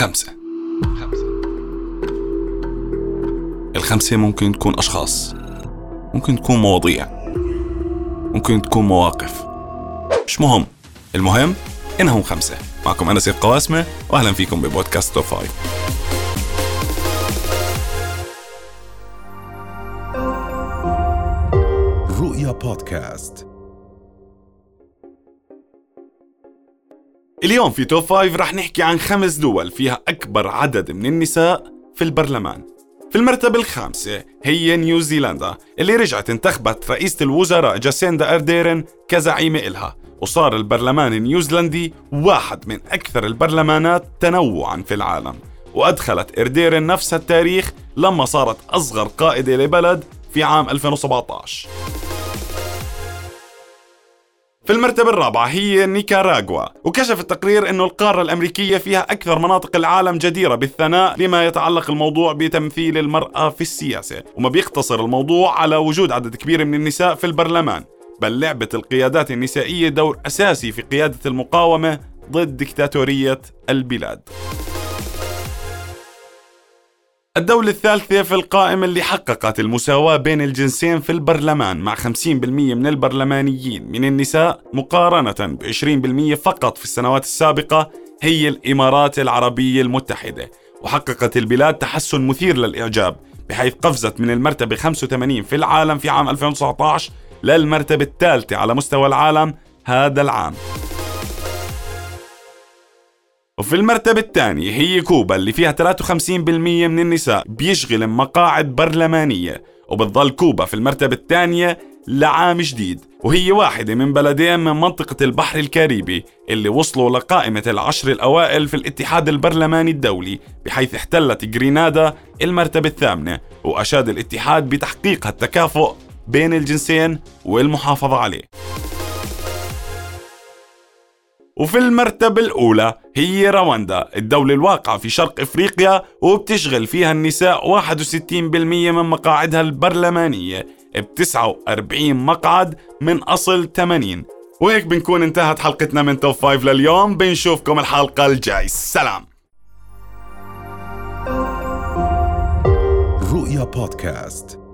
خمسة. الخمسة ممكن تكون أشخاص ممكن تكون مواضيع ممكن تكون مواقف. مش مهم. المهم إنهم خمسة. معكم أنس القواسمة وأهلا فيكم ببودكاست توب فايف. رؤيا بودكاست. اليوم في top five رح نحكي عن خمس دول فيها أكبر عدد من النساء في البرلمان. في المرتبة الخامسة هي نيوزيلندا اللي رجعت انتخبت رئيسة الوزراء جاسيندا أرديرن كزعيمة إلها وصار البرلمان النيوزيلندي واحد من أكثر البرلمانات تنوعا في العالم. وأدخلت أرديرن نفس التاريخ لما صارت أصغر قائدة لبلد في عام 2017 في المرتبة الرابعة هي نيكاراغوا وكشف التقرير أنه القارة الأمريكية فيها أكثر مناطق العالم جديرة بالثناء لما يتعلق الموضوع بتمثيل المرأة في السياسة وما بيقتصر الموضوع على وجود عدد كبير من النساء في البرلمان بل لعبت القيادات النسائية دور أساسي في قيادة المقاومة ضد دكتاتورية البلاد. الدولة الثالثة في القائمة اللي حققت المساواة بين الجنسين في البرلمان مع 50% من البرلمانيين من النساء مقارنة ب 20% فقط في السنوات السابقة هي الإمارات العربية المتحدة. وحققت البلاد تحسن مثير للإعجاب بحيث قفزت من المرتبة 85 في العالم في عام 2019 للمرتبة الثالثة على مستوى العالم هذا العام. وفي المرتبة الثانية هي كوبا اللي فيها 53% من النساء بيشغل مقاعد برلمانية وبتظل كوبا في المرتبة الثانية لعام جديد. وهي واحدة من بلدين من منطقة البحر الكاريبي اللي وصلوا لقائمة العشر الأوائل في الاتحاد البرلماني الدولي بحيث احتلت غرينادا المرتبة الثامنة وأشاد الاتحاد بتحقيق التكافؤ بين الجنسين والمحافظة عليه. وفي المرتبة الأولى هي رواندا الدولة الواقعة في شرق إفريقيا وبتشغل فيها النساء 61% من مقاعدها البرلمانية ب 49 مقعد من أصل 80 وهيك بنكون انتهت حلقتنا من توب 5 لليوم بنشوفكم الحلقة الجاي. سلام. رؤيا بودكاست.